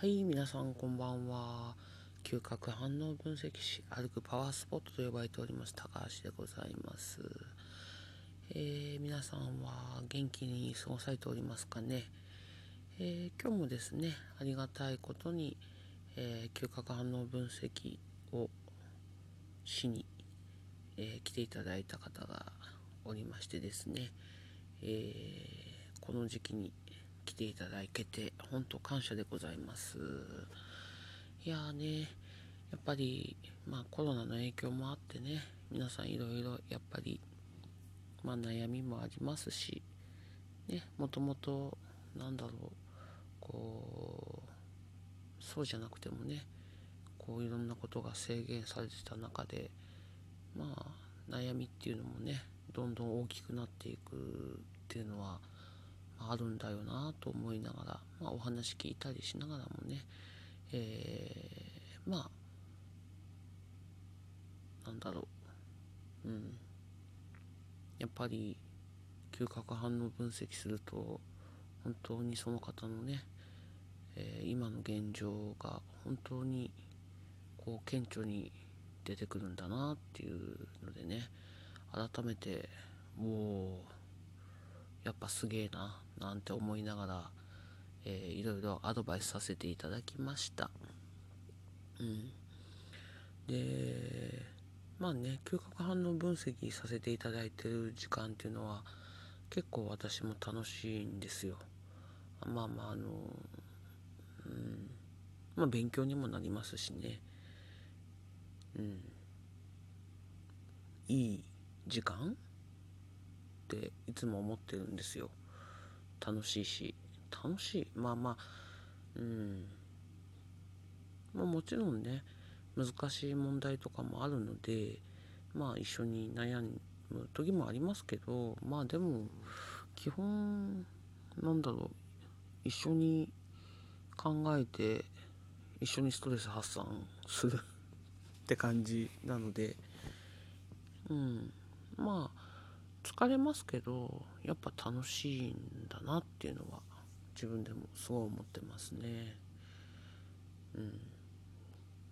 はい、皆さんこんばんは。嗅覚反応分析士、歩くパワースポットと呼ばれております、高橋でございます。えー皆さんは元気に過ごされておりますかね？えー今日もですね、ありがたいことに、えー嗅覚反応分析をしに、え来ていただいた方がおりましてですね、えこの時期に来ていただけて本当感謝でございます。いやーねやっぱりまあコロナの影響もあってね皆さんいろいろやっぱりまあ悩みもありますしねもともとなんだろうこうそうじゃなくてもねこういろんなことが制限されてた中でまあ悩みっていうのもねどんどん大きくなっていくっていうのはあるんだよなと思いながら、まあ、お話聞いたりしながらもね、えーまあなんだろう。うん。やっぱり嗅覚反応分析すると本当にその方のね、えー今の現状が本当にこう顕著に出てくるんだなっていうのでね改めてもうやっぱすげえななんて思いながら、えーいろいろアドバイスさせていただきました。うん、でまあね嗅覚反応分析させていただいてる時間っていうのは結構私も楽しいんですよ。まあまああのうんまあ勉強にもなりますしね。うんいい時間っていつも思ってるんですよ。楽しいし。楽しい？まあまあうん。まあもちろんね難しい問題とかもあるのでまあ一緒に悩む時もありますけどまあでも基本なんだろう一緒に考えて一緒にストレス発散するって感じなのでうん。まあ疲れますけどやっぱ楽しいんだなっていうのは自分でもすごい思ってますねう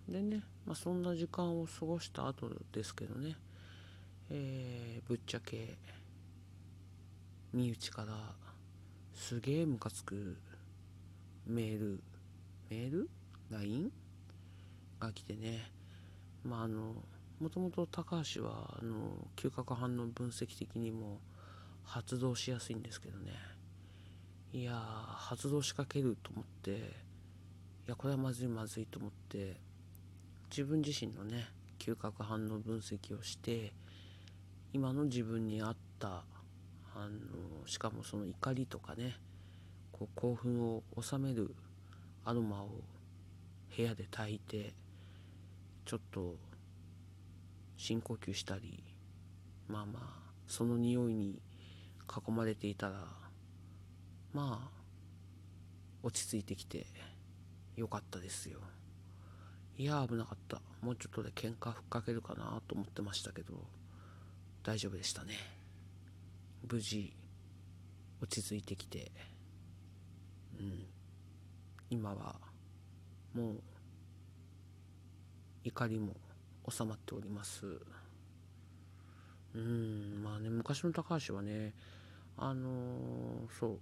んでね、まあ、そんな時間を過ごした後ですけどねえーぶっちゃけ身内からすげえムカつくメールメール ?LINE? が来てねまああのもともと高橋はあの嗅覚反応分析的にも発動しやすいんですけどね。いや発動しかけると思っていやこれはまずいまずいと思って自分自身のね嗅覚反応分析をして今の自分に合ったあのしかもその怒りとかねこう興奮を収めるアロマを部屋で炊いてちょっと深呼吸したりまあまあその匂いに囲まれていたらまあ落ち着いてきてよかったですよ。いや危なかった。もうちょっとで喧嘩ふっかけるかなと思ってましたけど大丈夫でしたね。無事落ち着いてきてうん。今はもう怒りも収まっております。うんまあね昔の高橋はねあのーそう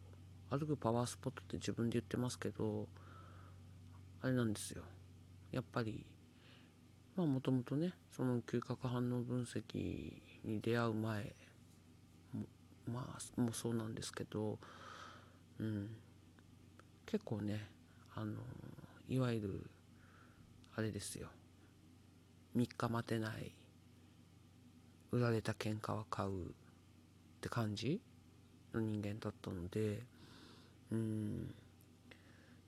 歩くパワースポットって自分で言ってますけどあれなんですよ。やっぱりまあもともとねその嗅覚反応分析に出会う前もまあもそうなんですけどうん結構ねあのいわゆるあれですよ。3日待てない。売られた喧嘩は買うって感じの人間だったのでうん。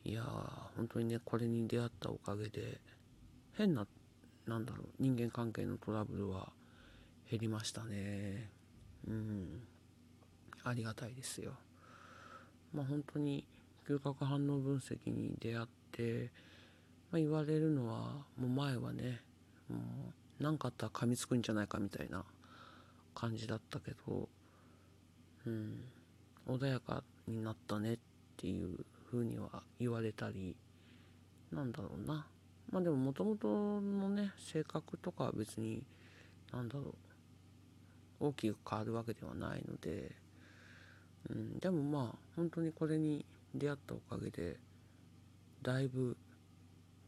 いやー本当にねこれに出会ったおかげで変ななんだろう人間関係のトラブルは減りましたね。うん。ありがたいですよ。まあ本当に嗅覚反応分析に出会って、まあ、言われるのはもう前はね何かあったら噛みつくんじゃないかみたいな感じだったけどうん。穏やかになったねっていう風には言われたりなんだろうな。まあでももともとのね性格とかは別になんだろう。大きく変わるわけではないので、うん、でもまあ本当にこれに出会ったおかげでだいぶ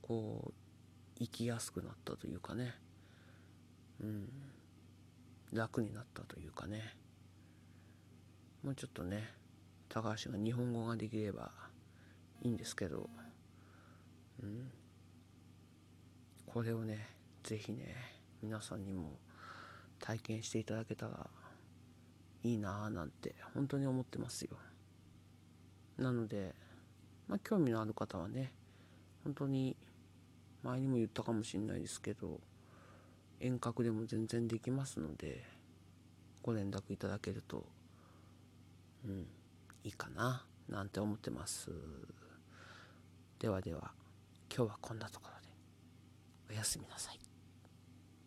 こう生きやすくなったというかね、うん、楽になったというかね。もうちょっとね高橋が日本語ができればいいんですけど、うん、これをね是非ね皆さんにも体験していただけたらいいなぁなんて本当に思ってますよ。なのでまあ興味のある方はね本当に前にも言ったかもしれないですけど遠隔でも全然できますのでご連絡いただけるとうんいいかななんて思ってます。ではでは今日はこんなところで。おやすみなさい。